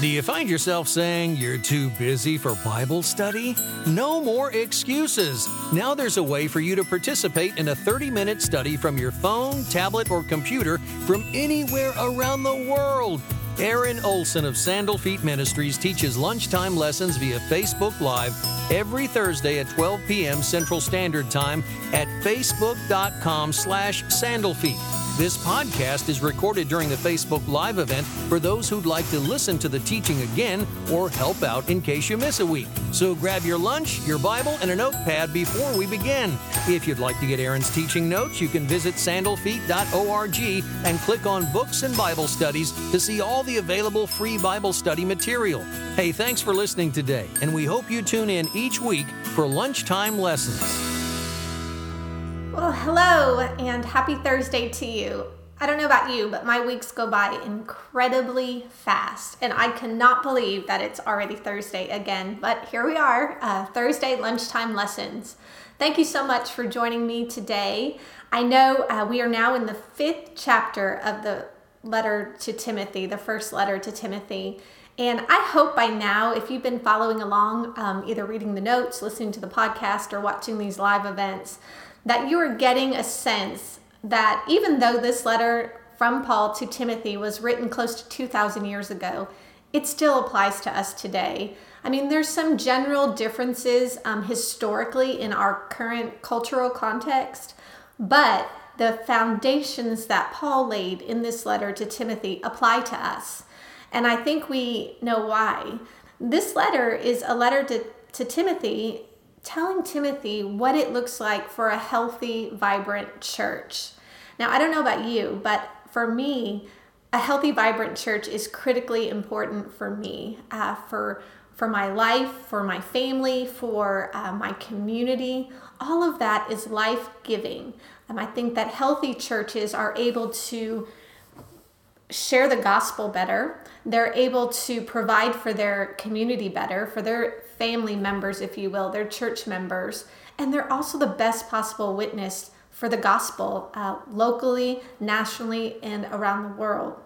Do you find yourself saying you're too busy for Bible study? No more excuses. Now there's a way for you to participate in a 30 minute study from your phone, tablet, or computer from anywhere around the world. Aaron Olson of Sandal Feet Ministries teaches lunchtime lessons via Facebook Live every Thursday at 12 p.m. Central Standard Time at facebook.com slash sandalfeet. This podcast is recorded during the Facebook Live event for those who'd like to listen to the teaching again or help out in case you miss a week. So grab your lunch, your Bible, and a notepad before we begin. If you'd like to get Aaron's teaching notes, you can visit sandalfeet.org and click on Books and Bible Studies to see all the available free Bible study material. Hey, thanks for listening today, and we hope you tune in each week for lunchtime lessons. Well, hello and happy Thursday to you. I don't know about you, but my weeks go by incredibly fast, and I cannot believe that it's already Thursday again. But here we are, uh, Thursday lunchtime lessons. Thank you so much for joining me today. I know uh, we are now in the fifth chapter of the letter to Timothy, the first letter to Timothy. And I hope by now, if you've been following along, um, either reading the notes, listening to the podcast, or watching these live events, that you are getting a sense that even though this letter from Paul to Timothy was written close to 2,000 years ago, it still applies to us today. I mean, there's some general differences um, historically in our current cultural context, but the foundations that Paul laid in this letter to Timothy apply to us. And I think we know why. This letter is a letter to, to Timothy telling Timothy what it looks like for a healthy, vibrant church. Now, I don't know about you, but for me, a healthy, vibrant church is critically important for me, uh, for for my life, for my family, for uh, my community. All of that is life giving. Um, I think that healthy churches are able to share the gospel better. They're able to provide for their community better, for their family members, if you will, their church members. And they're also the best possible witness for the gospel uh, locally, nationally, and around the world.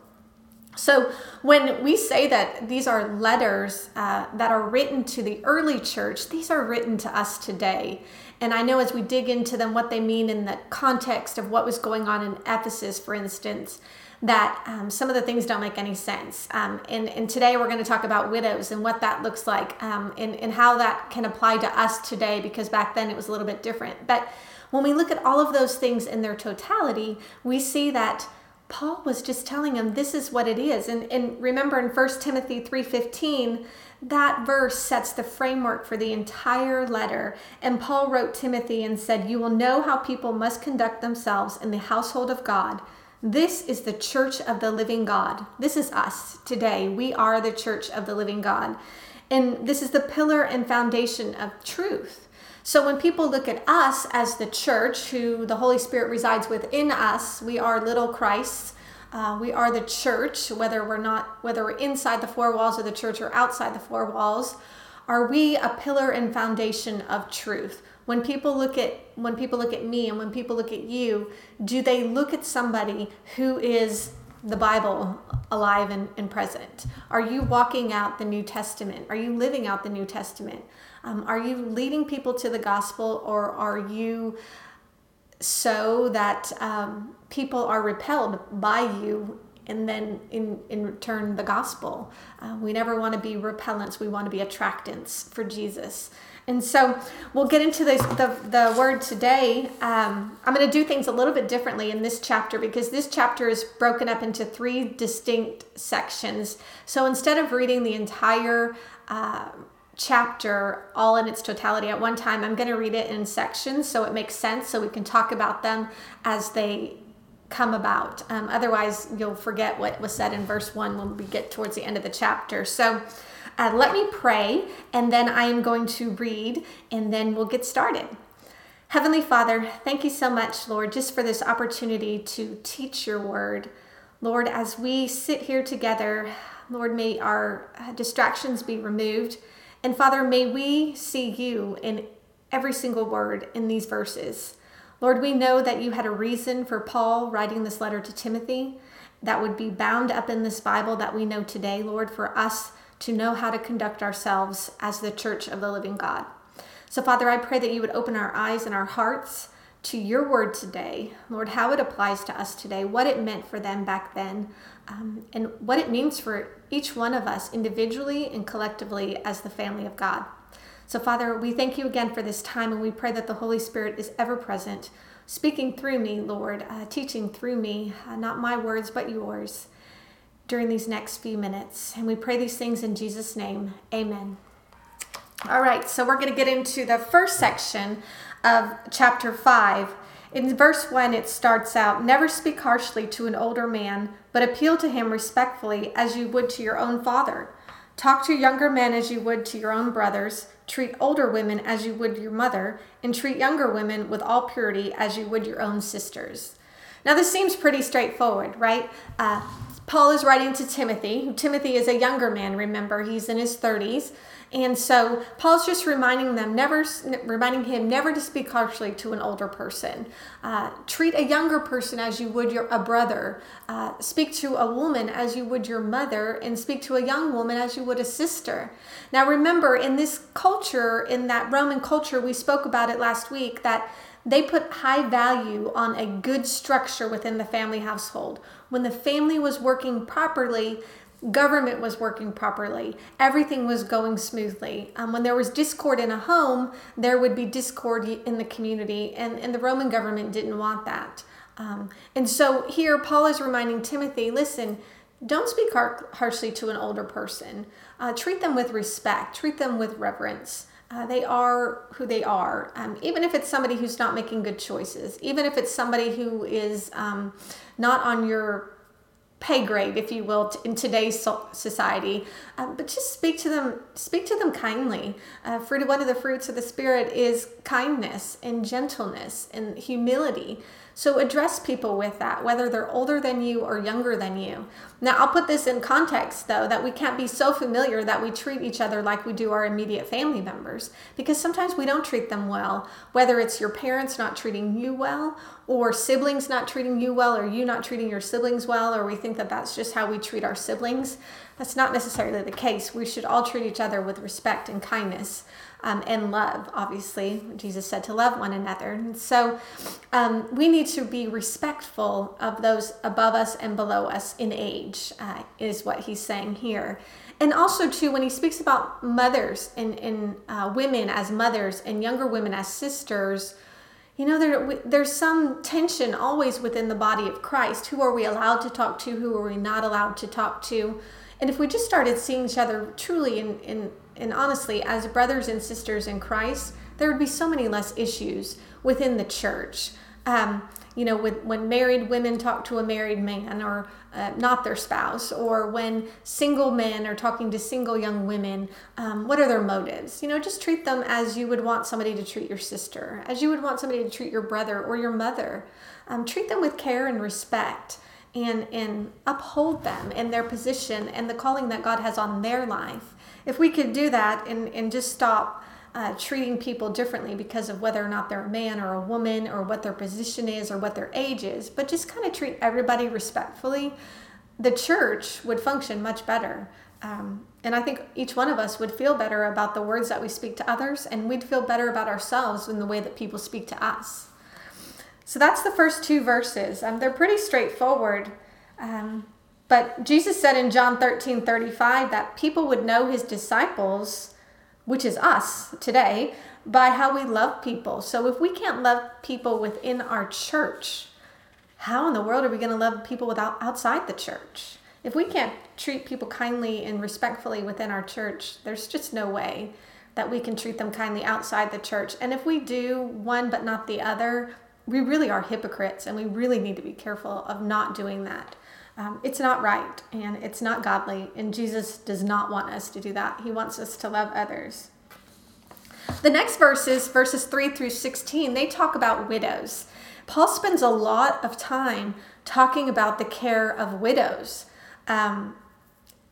So, when we say that these are letters uh, that are written to the early church, these are written to us today. And I know as we dig into them, what they mean in the context of what was going on in Ephesus, for instance, that um, some of the things don't make any sense. Um, and, and today we're going to talk about widows and what that looks like um, and, and how that can apply to us today because back then it was a little bit different. But when we look at all of those things in their totality, we see that Paul was just telling them this is what it is. And, and remember in 1 Timothy 3.15, that verse sets the framework for the entire letter. And Paul wrote Timothy and said, You will know how people must conduct themselves in the household of God this is the church of the living God. This is us today. We are the church of the living God. And this is the pillar and foundation of truth. So when people look at us as the church, who the Holy Spirit resides within us, we are little Christs. Uh, we are the church, whether we're not, whether we're inside the four walls of the church or outside the four walls. Are we a pillar and foundation of truth? When people look at when people look at me and when people look at you do they look at somebody who is the bible alive and, and present? Are you walking out the new testament? Are you living out the new testament? Um, are you leading people to the gospel or are you so that um, people are repelled by you and then in, in return the gospel? Uh, we never want to be repellents. We want to be attractants for jesus and so we'll get into this, the, the word today. Um, I'm going to do things a little bit differently in this chapter because this chapter is broken up into three distinct sections. So instead of reading the entire uh, chapter all in its totality at one time, I'm going to read it in sections so it makes sense so we can talk about them as they come about. Um, otherwise, you'll forget what was said in verse 1 when we get towards the end of the chapter. So, uh, let me pray, and then I am going to read, and then we'll get started. Heavenly Father, thank you so much, Lord, just for this opportunity to teach your word. Lord, as we sit here together, Lord, may our uh, distractions be removed. And Father, may we see you in every single word in these verses. Lord, we know that you had a reason for Paul writing this letter to Timothy that would be bound up in this Bible that we know today, Lord, for us to know how to conduct ourselves as the church of the living God. So, Father, I pray that you would open our eyes and our hearts to your word today, Lord, how it applies to us today, what it meant for them back then, um, and what it means for each one of us individually and collectively as the family of God. So, Father, we thank you again for this time, and we pray that the Holy Spirit is ever present, speaking through me, Lord, uh, teaching through me, uh, not my words, but yours, during these next few minutes. And we pray these things in Jesus' name. Amen. All right, so we're going to get into the first section of chapter 5. In verse 1, it starts out Never speak harshly to an older man, but appeal to him respectfully as you would to your own father. Talk to younger men as you would to your own brothers. Treat older women as you would your mother, and treat younger women with all purity as you would your own sisters. Now, this seems pretty straightforward, right? Uh, Paul is writing to Timothy. Timothy is a younger man, remember, he's in his 30s. And so Paul's just reminding them, never reminding him never to speak harshly to an older person. Uh, treat a younger person as you would your a brother. Uh, speak to a woman as you would your mother, and speak to a young woman as you would a sister. Now remember, in this culture, in that Roman culture, we spoke about it last week that they put high value on a good structure within the family household. When the family was working properly, government was working properly, everything was going smoothly. Um, when there was discord in a home, there would be discord in the community, and, and the Roman government didn't want that. Um, and so here, Paul is reminding Timothy listen, don't speak har- harshly to an older person. Uh, treat them with respect, treat them with reverence. Uh, they are who they are, um, even if it's somebody who's not making good choices, even if it's somebody who is um, not on your pay grade, if you will, in today's society. Uh, but just speak to them, speak to them kindly. Uh, fruit, one of the fruits of the spirit is kindness and gentleness and humility. So address people with that, whether they're older than you or younger than you. Now, I'll put this in context, though, that we can't be so familiar that we treat each other like we do our immediate family members, because sometimes we don't treat them well, whether it's your parents not treating you well, or siblings not treating you well, or you not treating your siblings well, or we think that that's just how we treat our siblings. That's not necessarily the case. We should all treat each other with respect and kindness um, and love, obviously. Jesus said to love one another. And so um, we need to be respectful of those above us and below us in age, uh, is what he's saying here. And also, too, when he speaks about mothers and, and uh, women as mothers and younger women as sisters, you know, there, there's some tension always within the body of Christ. Who are we allowed to talk to? Who are we not allowed to talk to? And if we just started seeing each other truly in, in and honestly, as brothers and sisters in Christ, there would be so many less issues within the church. Um, you know, with, when married women talk to a married man or uh, not their spouse, or when single men are talking to single young women, um, what are their motives? You know, just treat them as you would want somebody to treat your sister, as you would want somebody to treat your brother or your mother. Um, treat them with care and respect and, and uphold them in their position and the calling that God has on their life if we could do that and, and just stop uh, treating people differently because of whether or not they're a man or a woman or what their position is or what their age is, but just kind of treat everybody respectfully, the church would function much better. Um, and I think each one of us would feel better about the words that we speak to others, and we'd feel better about ourselves in the way that people speak to us. So that's the first two verses. Um, they're pretty straightforward. Um, but Jesus said in John 13 35 that people would know his disciples, which is us today, by how we love people. So if we can't love people within our church, how in the world are we going to love people without outside the church? If we can't treat people kindly and respectfully within our church, there's just no way that we can treat them kindly outside the church. And if we do one but not the other, we really are hypocrites and we really need to be careful of not doing that. Um, it's not right and it's not godly, and Jesus does not want us to do that. He wants us to love others. The next verses, verses 3 through 16, they talk about widows. Paul spends a lot of time talking about the care of widows. Um,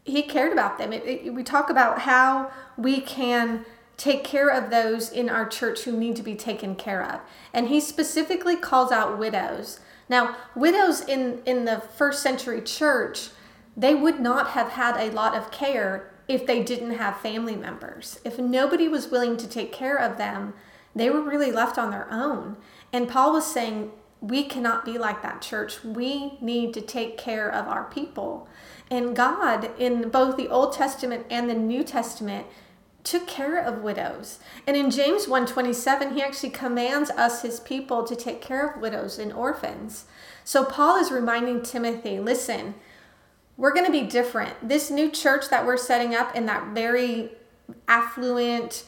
he cared about them. It, it, we talk about how we can take care of those in our church who need to be taken care of. And he specifically calls out widows now, widows in, in the first century church, they would not have had a lot of care if they didn't have family members. If nobody was willing to take care of them, they were really left on their own. And Paul was saying, we cannot be like that, church. We need to take care of our people. And God, in both the Old Testament and the New Testament, took care of widows. And in James 1:27, he actually commands us his people to take care of widows and orphans. So Paul is reminding Timothy, listen, we're going to be different. This new church that we're setting up in that very affluent,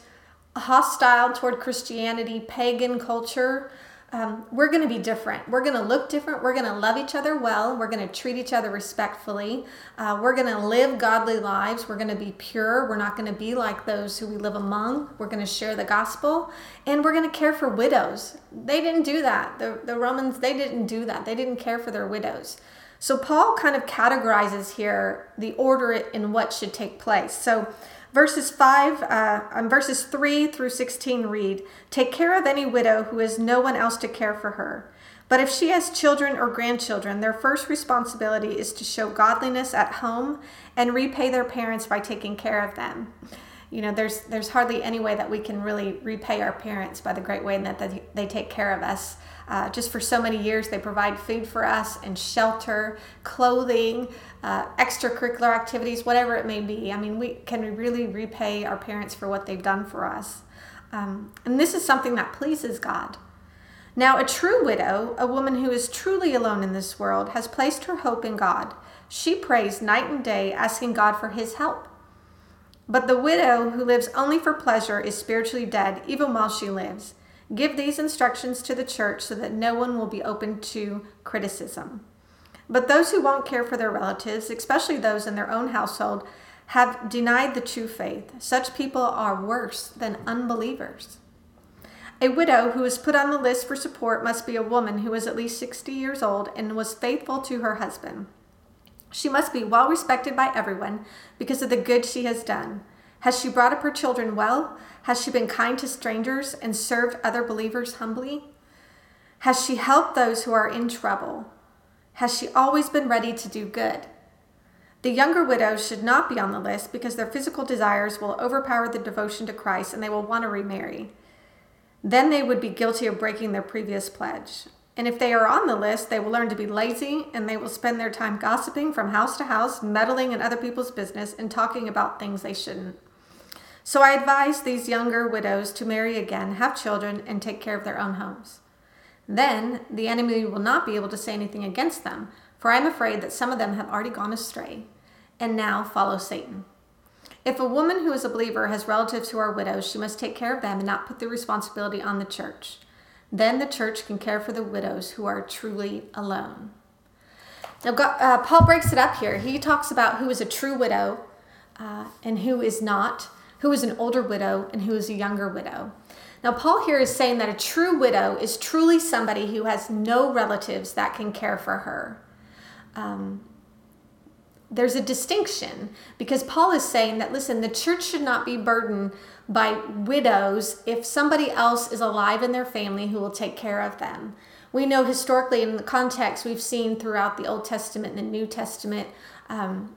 hostile toward Christianity, pagan culture, um, we're going to be different. We're going to look different. We're going to love each other well. We're going to treat each other respectfully. Uh, we're going to live godly lives. We're going to be pure. We're not going to be like those who we live among. We're going to share the gospel. And we're going to care for widows. They didn't do that. The, the Romans, they didn't do that. They didn't care for their widows. So Paul kind of categorizes here the order in what should take place. So Verses 5, uh, um, verses 3 through 16 read Take care of any widow who has no one else to care for her. But if she has children or grandchildren, their first responsibility is to show godliness at home and repay their parents by taking care of them. You know, there's there's hardly any way that we can really repay our parents by the great way in that they, they take care of us. Uh, just for so many years, they provide food for us and shelter, clothing, uh, extracurricular activities, whatever it may be. I mean, we can we really repay our parents for what they've done for us. Um, and this is something that pleases God. Now, a true widow, a woman who is truly alone in this world, has placed her hope in God. She prays night and day, asking God for his help. But the widow who lives only for pleasure is spiritually dead, even while she lives. Give these instructions to the church so that no one will be open to criticism. But those who won't care for their relatives, especially those in their own household, have denied the true faith. Such people are worse than unbelievers. A widow who is put on the list for support must be a woman who is at least 60 years old and was faithful to her husband. She must be well respected by everyone because of the good she has done. Has she brought up her children well? Has she been kind to strangers and served other believers humbly? Has she helped those who are in trouble? Has she always been ready to do good? The younger widows should not be on the list because their physical desires will overpower the devotion to Christ and they will want to remarry. Then they would be guilty of breaking their previous pledge. And if they are on the list, they will learn to be lazy and they will spend their time gossiping from house to house, meddling in other people's business, and talking about things they shouldn't. So I advise these younger widows to marry again, have children, and take care of their own homes. Then the enemy will not be able to say anything against them, for I am afraid that some of them have already gone astray and now follow Satan. If a woman who is a believer has relatives who are widows, she must take care of them and not put the responsibility on the church. Then the church can care for the widows who are truly alone. Now, God, uh, Paul breaks it up here. He talks about who is a true widow uh, and who is not, who is an older widow and who is a younger widow. Now, Paul here is saying that a true widow is truly somebody who has no relatives that can care for her. Um, there's a distinction because Paul is saying that, listen, the church should not be burdened by widows if somebody else is alive in their family who will take care of them. We know historically in the context we've seen throughout the Old Testament and the New Testament, um,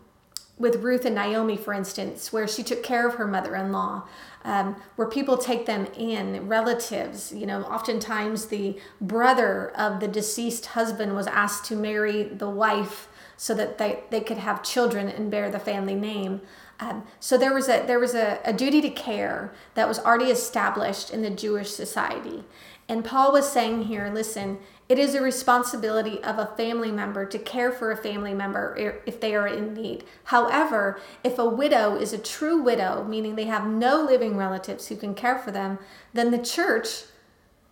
with Ruth and Naomi, for instance, where she took care of her mother in law, um, where people take them in, relatives. You know, oftentimes the brother of the deceased husband was asked to marry the wife so that they, they could have children and bear the family name. Um, so there was a there was a, a duty to care that was already established in the Jewish society. And Paul was saying here, listen, it is a responsibility of a family member to care for a family member if they are in need. However, if a widow is a true widow, meaning they have no living relatives who can care for them, then the church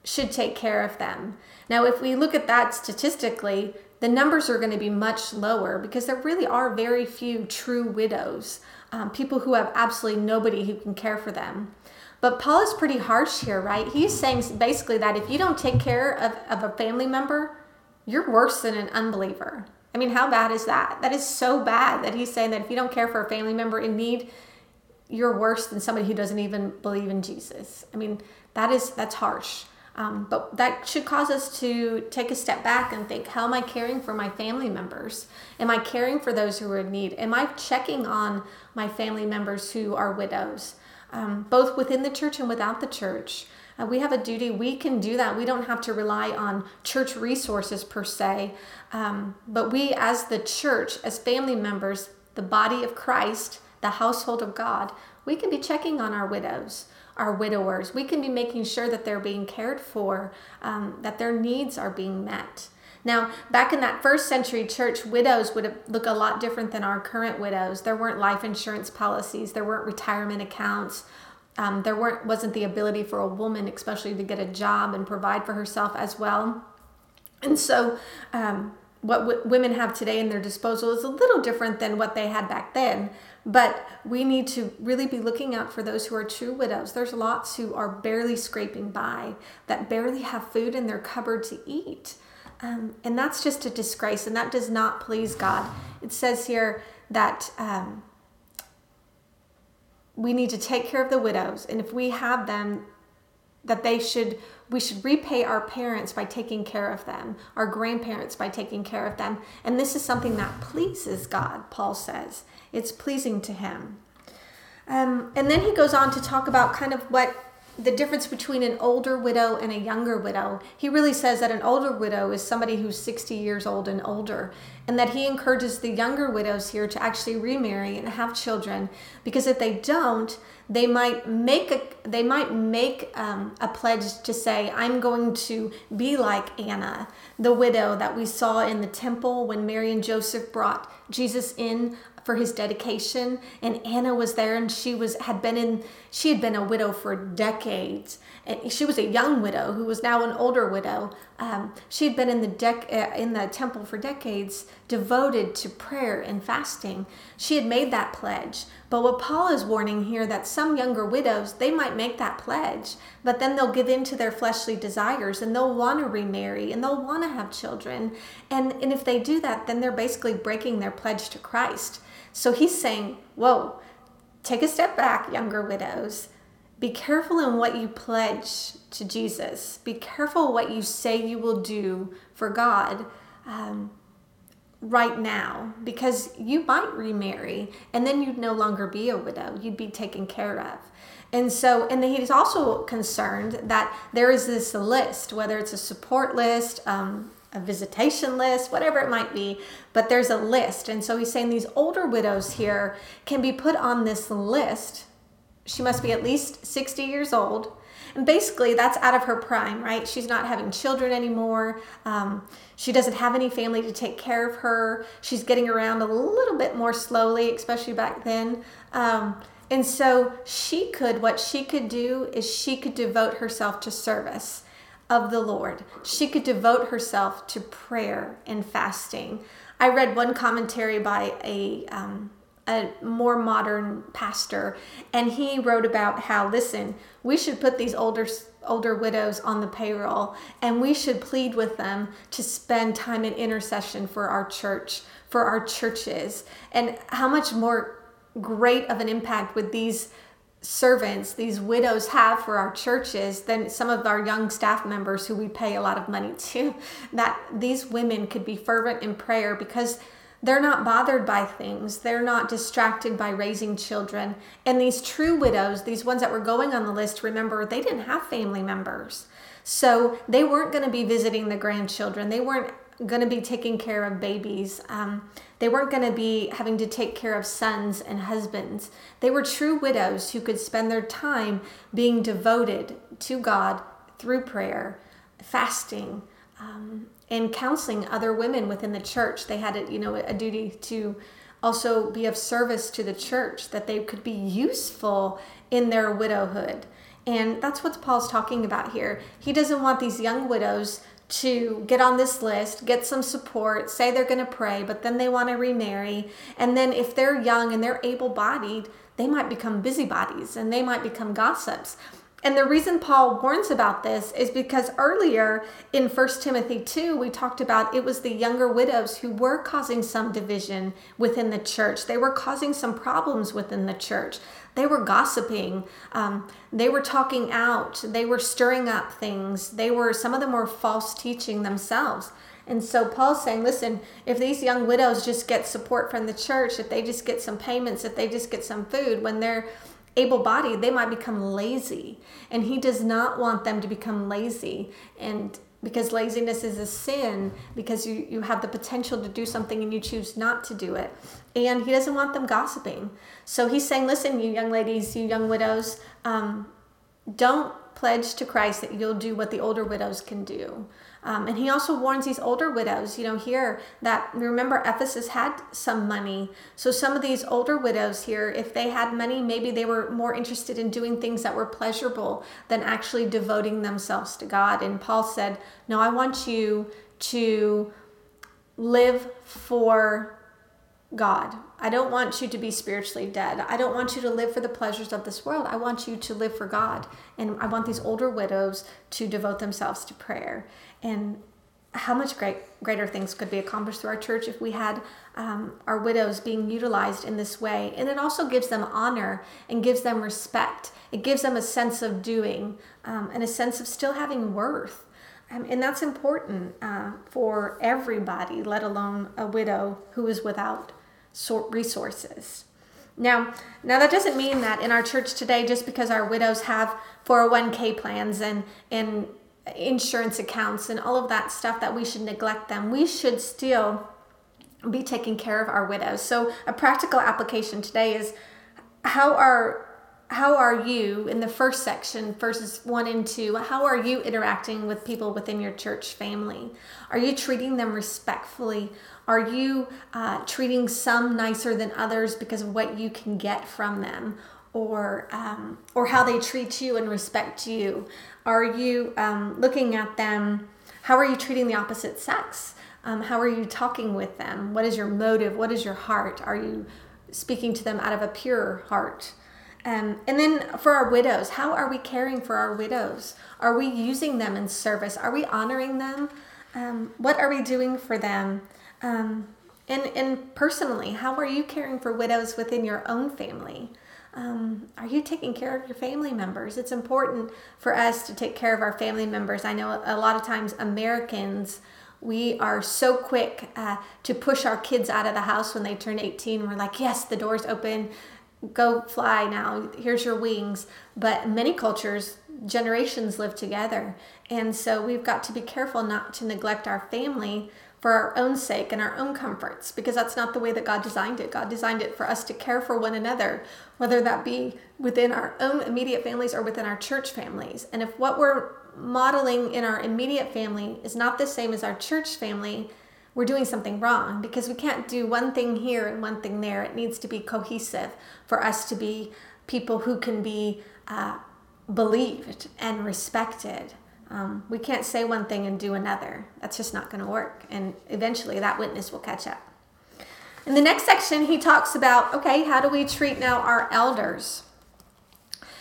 should take care of them. Now, if we look at that statistically, the numbers are going to be much lower because there really are very few true widows, um, people who have absolutely nobody who can care for them. But Paul is pretty harsh here, right? He's saying basically that if you don't take care of, of a family member, you're worse than an unbeliever. I mean, how bad is that? That is so bad that he's saying that if you don't care for a family member in need, you're worse than somebody who doesn't even believe in Jesus. I mean, that is that's harsh. Um, but that should cause us to take a step back and think how am I caring for my family members? Am I caring for those who are in need? Am I checking on my family members who are widows, um, both within the church and without the church? Uh, we have a duty. We can do that. We don't have to rely on church resources per se. Um, but we, as the church, as family members, the body of Christ, the household of God, we can be checking on our widows our widowers. We can be making sure that they're being cared for, um, that their needs are being met. Now, back in that first century church, widows would look a lot different than our current widows. There weren't life insurance policies, there weren't retirement accounts. Um, there weren't wasn't the ability for a woman, especially to get a job and provide for herself as well. And so, um, what w- women have today in their disposal is a little different than what they had back then. But we need to really be looking out for those who are true widows. There's lots who are barely scraping by, that barely have food in their cupboard to eat. Um, and that's just a disgrace, and that does not please God. It says here that um, we need to take care of the widows, and if we have them, that they should we should repay our parents by taking care of them, our grandparents by taking care of them. And this is something that pleases God, Paul says. It's pleasing to him. Um, and then he goes on to talk about kind of what the difference between an older widow and a younger widow. He really says that an older widow is somebody who's 60 years old and older, and that he encourages the younger widows here to actually remarry and have children because if they don't, they might make a they might make um, a pledge to say i'm going to be like anna the widow that we saw in the temple when mary and joseph brought jesus in for his dedication and Anna was there and she was had been in she had been a widow for decades and she was a young widow who was now an older widow. Um, she had been in the dec- uh, in the temple for decades devoted to prayer and fasting. She had made that pledge. But what Paul is warning here that some younger widows they might make that pledge but then they'll give in to their fleshly desires and they'll want to remarry and they'll want to have children. And and if they do that then they're basically breaking their pledge to Christ so he's saying, Whoa, take a step back, younger widows. Be careful in what you pledge to Jesus. Be careful what you say you will do for God um, right now because you might remarry and then you'd no longer be a widow. You'd be taken care of. And so, and he's also concerned that there is this list, whether it's a support list, um, a visitation list, whatever it might be, but there's a list. And so he's saying these older widows here can be put on this list. She must be at least 60 years old. And basically, that's out of her prime, right? She's not having children anymore. Um, she doesn't have any family to take care of her. She's getting around a little bit more slowly, especially back then. Um, and so she could, what she could do is she could devote herself to service of the Lord. She could devote herself to prayer and fasting. I read one commentary by a um, a more modern pastor, and he wrote about how listen, we should put these older older widows on the payroll, and we should plead with them to spend time in intercession for our church, for our churches, and how much more great of an impact would these servants these widows have for our churches than some of our young staff members who we pay a lot of money to that these women could be fervent in prayer because they're not bothered by things. They're not distracted by raising children. And these true widows these ones that were going on the list remember they didn't have family members. So they weren't going to be visiting the grandchildren. They weren't going to be taking care of babies. Um, they weren't going to be having to take care of sons and husbands. They were true widows who could spend their time being devoted to God through prayer, fasting, um, and counseling other women within the church. They had, a, you know, a duty to also be of service to the church, that they could be useful in their widowhood. And that's what Paul's talking about here. He doesn't want these young widows to get on this list, get some support, say they're going to pray, but then they want to remarry. And then if they're young and they're able bodied, they might become busybodies and they might become gossips. And the reason Paul warns about this is because earlier in 1 Timothy 2, we talked about it was the younger widows who were causing some division within the church. They were causing some problems within the church. They were gossiping. Um, they were talking out. They were stirring up things. They were, some of them were false teaching themselves. And so Paul's saying, listen, if these young widows just get support from the church, if they just get some payments, if they just get some food, when they're able bodied, they might become lazy. And he does not want them to become lazy. And because laziness is a sin, because you, you have the potential to do something and you choose not to do it. And he doesn't want them gossiping. So he's saying, listen, you young ladies, you young widows, um, don't pledge to Christ that you'll do what the older widows can do. Um, and he also warns these older widows, you know, here that remember Ephesus had some money. So some of these older widows here, if they had money, maybe they were more interested in doing things that were pleasurable than actually devoting themselves to God. And Paul said, No, I want you to live for God. I don't want you to be spiritually dead. I don't want you to live for the pleasures of this world. I want you to live for God. And I want these older widows to devote themselves to prayer. And how much great greater things could be accomplished through our church if we had um, our widows being utilized in this way. And it also gives them honor and gives them respect. It gives them a sense of doing um, and a sense of still having worth. Um, and that's important uh, for everybody let alone a widow who is without resources. Now, now that doesn't mean that in our church today, just because our widows have 401k plans and and insurance accounts and all of that stuff that we should neglect them. We should still be taking care of our widows. So a practical application today is how are how are you in the first section verses 1 and 2 how are you interacting with people within your church family are you treating them respectfully are you uh, treating some nicer than others because of what you can get from them or um, or how they treat you and respect you? Are you um, looking at them? How are you treating the opposite sex? Um, how are you talking with them? What is your motive? What is your heart? Are you speaking to them out of a pure heart? Um, and then for our widows, how are we caring for our widows? Are we using them in service? Are we honoring them? Um, what are we doing for them? Um, and, and personally, how are you caring for widows within your own family? Um, are you taking care of your family members? It's important for us to take care of our family members. I know a lot of times Americans, we are so quick uh, to push our kids out of the house when they turn 18. We're like, yes, the door's open, go fly now, here's your wings. But many cultures, generations live together. And so we've got to be careful not to neglect our family for our own sake and our own comforts because that's not the way that God designed it. God designed it for us to care for one another, whether that be within our own immediate families or within our church families. And if what we're modeling in our immediate family is not the same as our church family, we're doing something wrong because we can't do one thing here and one thing there. It needs to be cohesive for us to be people who can be uh, believed and respected um, we can't say one thing and do another. That's just not going to work. And eventually that witness will catch up. In the next section, he talks about okay, how do we treat now our elders?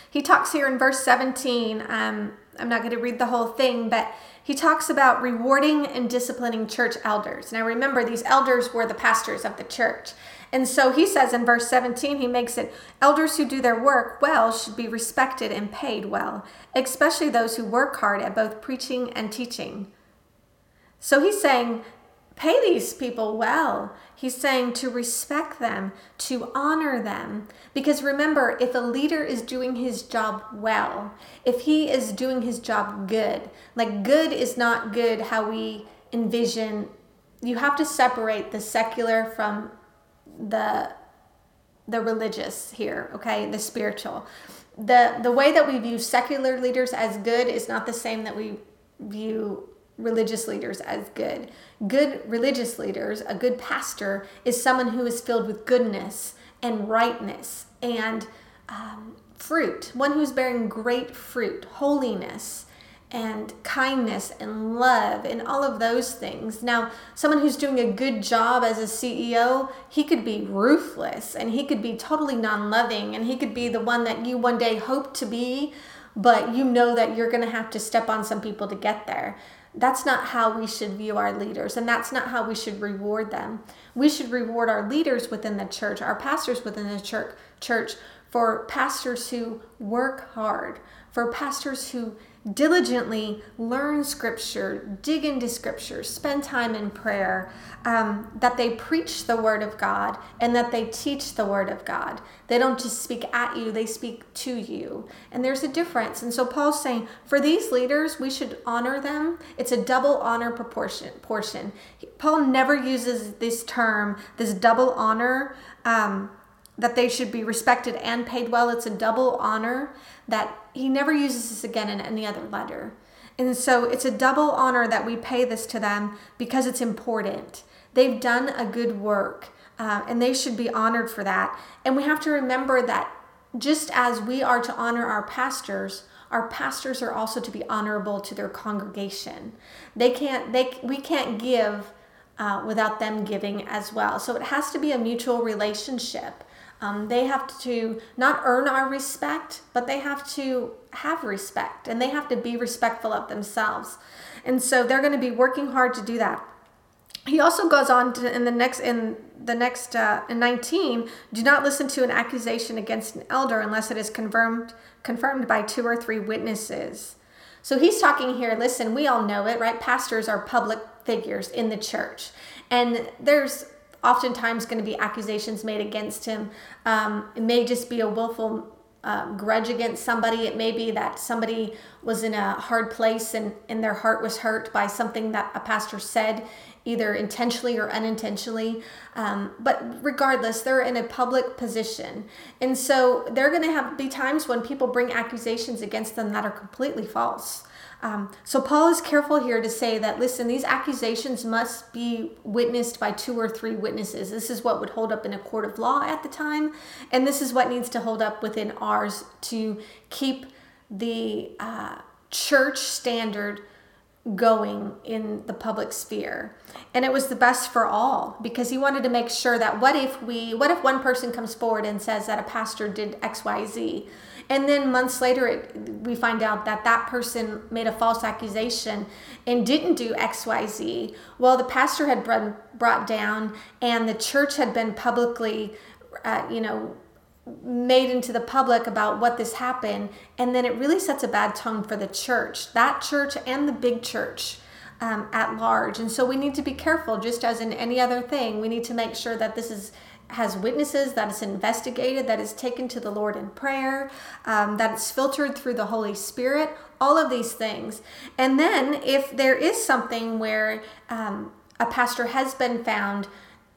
He talks here in verse 17. Um, I'm not going to read the whole thing, but he talks about rewarding and disciplining church elders. Now, remember, these elders were the pastors of the church. And so he says in verse 17, he makes it elders who do their work well should be respected and paid well, especially those who work hard at both preaching and teaching. So he's saying, pay these people well. He's saying to respect them, to honor them. Because remember, if a leader is doing his job well, if he is doing his job good, like good is not good how we envision, you have to separate the secular from the the religious here, okay, the spiritual. The the way that we view secular leaders as good is not the same that we view religious leaders as good. Good religious leaders, a good pastor, is someone who is filled with goodness and rightness and um, fruit, one who's bearing great fruit, holiness, and kindness and love and all of those things. Now, someone who's doing a good job as a CEO, he could be ruthless and he could be totally non loving and he could be the one that you one day hope to be. but you know that you're to have to step on some people to get there. That's not how we should view our leaders, and that's not how we should reward them. We should reward our leaders within the church, our pastors within the church, church for pastors who work hard, for pastors who diligently learn scripture, dig into scripture, spend time in prayer, um, that they preach the word of God and that they teach the word of God. They don't just speak at you, they speak to you. And there's a difference. And so Paul's saying for these leaders, we should honor them. It's a double honor proportion portion. Paul never uses this term, this double honor. Um, that they should be respected and paid well. It's a double honor that he never uses this again in any other letter. And so it's a double honor that we pay this to them because it's important. They've done a good work uh, and they should be honored for that. And we have to remember that just as we are to honor our pastors, our pastors are also to be honorable to their congregation. They can't, they, we can't give uh, without them giving as well. So it has to be a mutual relationship. Um, they have to not earn our respect, but they have to have respect and they have to be respectful of themselves. And so they're going to be working hard to do that. He also goes on to, in the next in the next uh, in 19, do not listen to an accusation against an elder unless it is confirmed confirmed by two or three witnesses. So he's talking here, listen, we all know it, right? Pastors are public figures in the church. And there's oftentimes going to be accusations made against him. Um, it may just be a willful uh, grudge against somebody. It may be that somebody was in a hard place and, and their heart was hurt by something that a pastor said, either intentionally or unintentionally. Um, but regardless, they're in a public position. And so they're going to have be times when people bring accusations against them that are completely false. Um, so Paul is careful here to say that, listen, these accusations must be witnessed by two or three witnesses. This is what would hold up in a court of law at the time, and this is what needs to hold up within ours to keep the uh, church standard going in the public sphere and it was the best for all because he wanted to make sure that what if we what if one person comes forward and says that a pastor did xyz and then months later, it, we find out that that person made a false accusation and didn't do XYZ. Well, the pastor had been brought down and the church had been publicly, uh, you know, made into the public about what this happened. And then it really sets a bad tone for the church, that church and the big church. Um, at large. And so we need to be careful, just as in any other thing. We need to make sure that this is has witnesses, that is investigated, that is taken to the Lord in prayer, um, that it's filtered through the Holy Spirit, all of these things. And then if there is something where um, a pastor has been found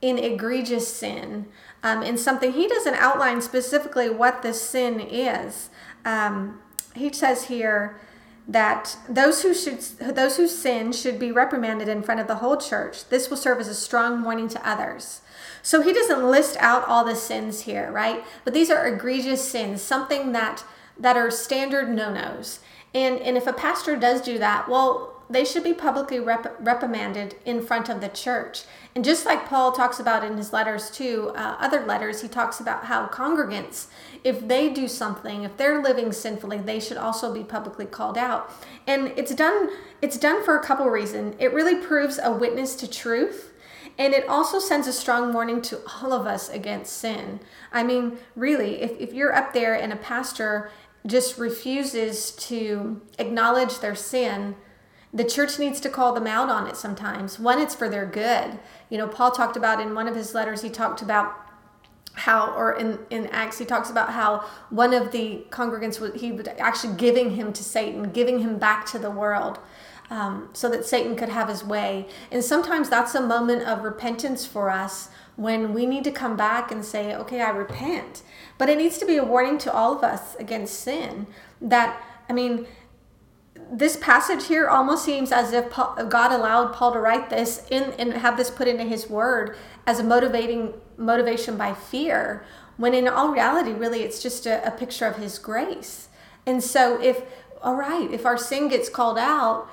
in egregious sin, um, in something, he doesn't outline specifically what the sin is. Um, he says here, that those who should those who sin should be reprimanded in front of the whole church. This will serve as a strong warning to others. So he doesn't list out all the sins here, right? But these are egregious sins, something that that are standard no-nos. And and if a pastor does do that, well, they should be publicly rep- reprimanded in front of the church. And just like Paul talks about in his letters too, uh, other letters, he talks about how congregants, if they do something, if they're living sinfully, they should also be publicly called out. And it's done. It's done for a couple reasons. It really proves a witness to truth and it also sends a strong warning to all of us against sin. I mean, really, if, if you're up there and a pastor just refuses to acknowledge their sin, the church needs to call them out on it sometimes. One, it's for their good. You know, Paul talked about in one of his letters, he talked about how, or in, in Acts, he talks about how one of the congregants, was, he was actually giving him to Satan, giving him back to the world um, so that Satan could have his way. And sometimes that's a moment of repentance for us when we need to come back and say, okay, I repent. But it needs to be a warning to all of us against sin that, I mean, this passage here almost seems as if Paul, God allowed Paul to write this in and have this put into his word as a motivating motivation by fear, when in all reality, really, it's just a, a picture of his grace. And so, if all right, if our sin gets called out,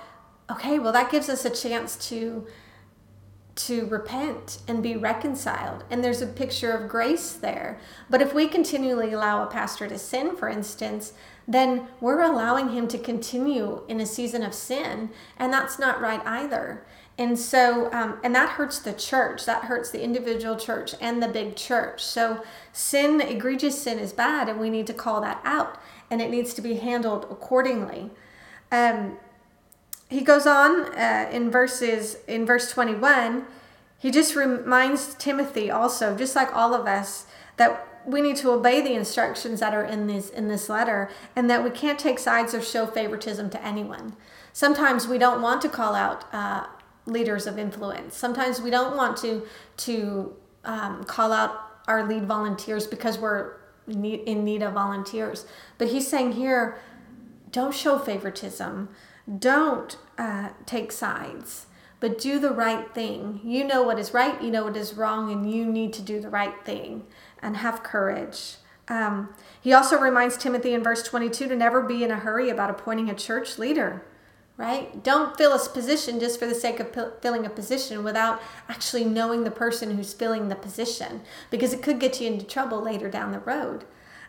okay, well, that gives us a chance to to repent and be reconciled. And there's a picture of grace there. But if we continually allow a pastor to sin, for instance, then we're allowing him to continue in a season of sin. And that's not right either. And so, um, and that hurts the church. That hurts the individual church and the big church. So, sin, egregious sin, is bad, and we need to call that out, and it needs to be handled accordingly. Um, he goes on uh, in verses in verse 21 he just reminds timothy also just like all of us that we need to obey the instructions that are in this in this letter and that we can't take sides or show favoritism to anyone. Sometimes we don't want to call out uh, leaders of influence. Sometimes we don't want to to um, call out our lead volunteers because we're in need of volunteers. But he's saying here don't show favoritism. Don't uh, take sides, but do the right thing. You know what is right, you know what is wrong, and you need to do the right thing and have courage. Um, he also reminds Timothy in verse 22 to never be in a hurry about appointing a church leader, right? Don't fill a position just for the sake of filling a position without actually knowing the person who's filling the position because it could get you into trouble later down the road.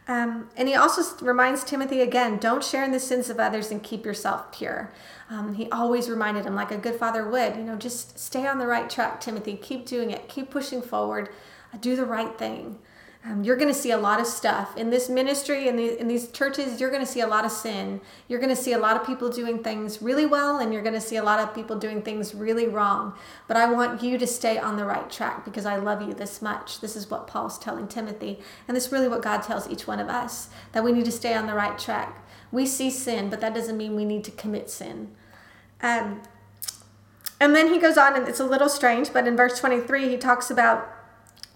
Um, and he also reminds Timothy again don't share in the sins of others and keep yourself pure. Um, he always reminded him, like a good father would, you know, just stay on the right track, Timothy. Keep doing it, keep pushing forward, uh, do the right thing. Um, you're going to see a lot of stuff. In this ministry in, the, in these churches you're going to see a lot of sin. You're going to see a lot of people doing things really well and you're going to see a lot of people doing things really wrong. But i want you to stay on the right track because i love you this much. This is what paul's telling timothy and this is really what god tells each one of us that we need to stay on the right track we see sin but that doesn't mean we need to commit sin. Um, and then he goes on and it's a little strange but in verse 23 he talks about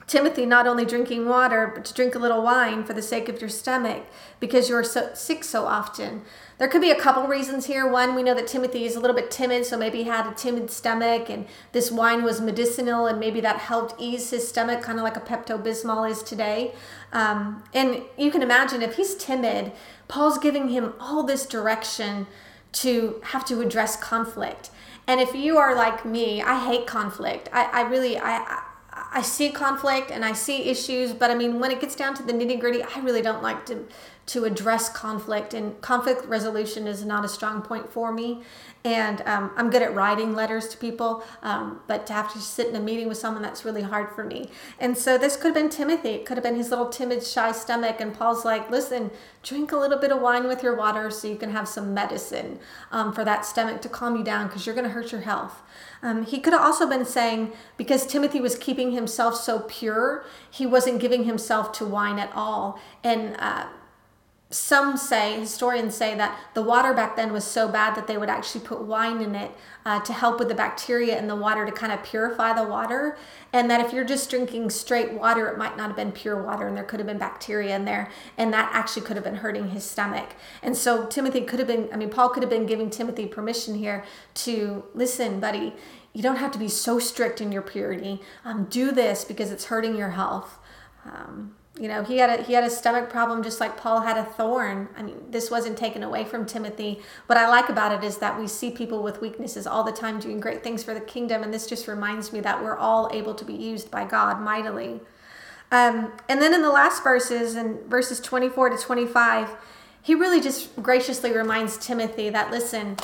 Timothy not only drinking water, but to drink a little wine for the sake of your stomach because you're so sick so often. There could be a couple reasons here. One, we know that Timothy is a little bit timid, so maybe he had a timid stomach, and this wine was medicinal, and maybe that helped ease his stomach, kind of like a Pepto Bismol is today. Um, and you can imagine if he's timid, Paul's giving him all this direction to have to address conflict. And if you are like me, I hate conflict. I, I really, I, I see conflict and I see issues, but I mean, when it gets down to the nitty gritty, I really don't like to to address conflict, and conflict resolution is not a strong point for me. And um, I'm good at writing letters to people, um, but to have to sit in a meeting with someone, that's really hard for me. And so this could have been Timothy. It could have been his little timid, shy stomach. And Paul's like, listen, drink a little bit of wine with your water so you can have some medicine um, for that stomach to calm you down because you're going to hurt your health. Um, he could have also been saying, because Timothy was keeping himself so pure, he wasn't giving himself to wine at all. And uh, some say, historians say, that the water back then was so bad that they would actually put wine in it uh, to help with the bacteria in the water to kind of purify the water. And that if you're just drinking straight water, it might not have been pure water and there could have been bacteria in there. And that actually could have been hurting his stomach. And so Timothy could have been, I mean, Paul could have been giving Timothy permission here to listen, buddy, you don't have to be so strict in your purity. Um, do this because it's hurting your health. Um, you know he had a he had a stomach problem just like paul had a thorn i mean this wasn't taken away from timothy what i like about it is that we see people with weaknesses all the time doing great things for the kingdom and this just reminds me that we're all able to be used by god mightily um, and then in the last verses in verses 24 to 25 he really just graciously reminds timothy that listen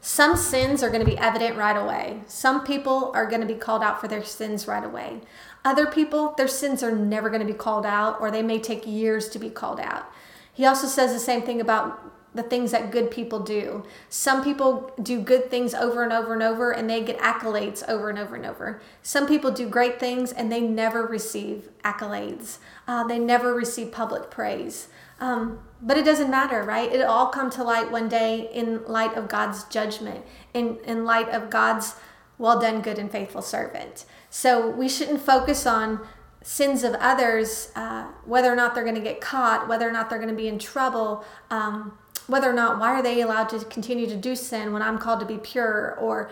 some sins are going to be evident right away. Some people are going to be called out for their sins right away. Other people, their sins are never going to be called out, or they may take years to be called out. He also says the same thing about the things that good people do. Some people do good things over and over and over, and they get accolades over and over and over. Some people do great things and they never receive accolades, uh, they never receive public praise. Um, but it doesn't matter, right? It all come to light one day in light of God's judgment, in, in light of God's well done, good and faithful servant. So we shouldn't focus on sins of others, uh, whether or not they're going to get caught, whether or not they're going to be in trouble, um, whether or not why are they allowed to continue to do sin when I'm called to be pure, or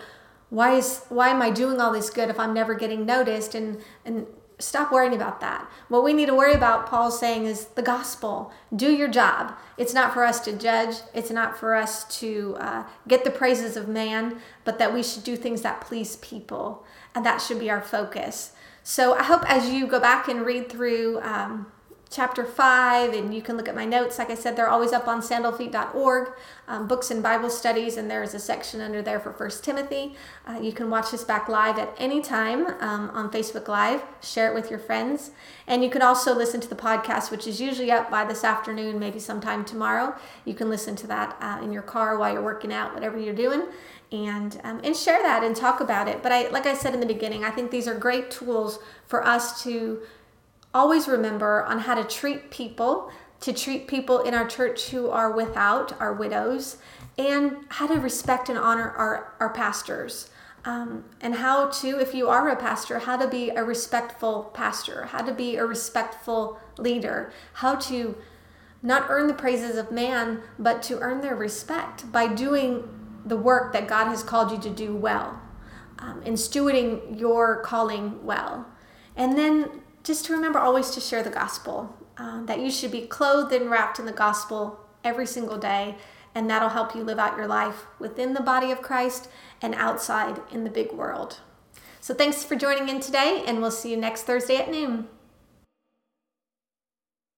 why is why am I doing all this good if I'm never getting noticed? And and stop worrying about that. What we need to worry about, Paul's saying, is the gospel. Do your job. It's not for us to judge, it's not for us to uh, get the praises of man, but that we should do things that please people. That should be our focus. So I hope as you go back and read through um, chapter 5 and you can look at my notes. Like i said they're always up on sandalfeet.org um, books and bible studies and there's a section under there for first timothy. Uh, you can watch this back live at any time um, on facebook live. Share it with your friends. And you can also listen to the podcast which is usually up by this afternoon maybe sometime tomorrow. You can listen to that uh, in your car while you're working out whatever you're doing and um, and share that and talk about it. But i like i said in the beginning i think these are great tools for us to always remember on how to treat people, to treat people in our church who are without, our widows, and how to respect and honor our, our pastors. Um, and how to, if you are a pastor, how to be a respectful pastor, how to be a respectful leader, how to not earn the praises of man, but to earn their respect by doing the work that God has called you to do well, um, and stewarding your calling well. And then just to remember always to share the gospel, um, that you should be clothed and wrapped in the gospel every single day, and that'll help you live out your life within the body of Christ and outside in the big world. So thanks for joining in today, and we'll see you next Thursday at noon.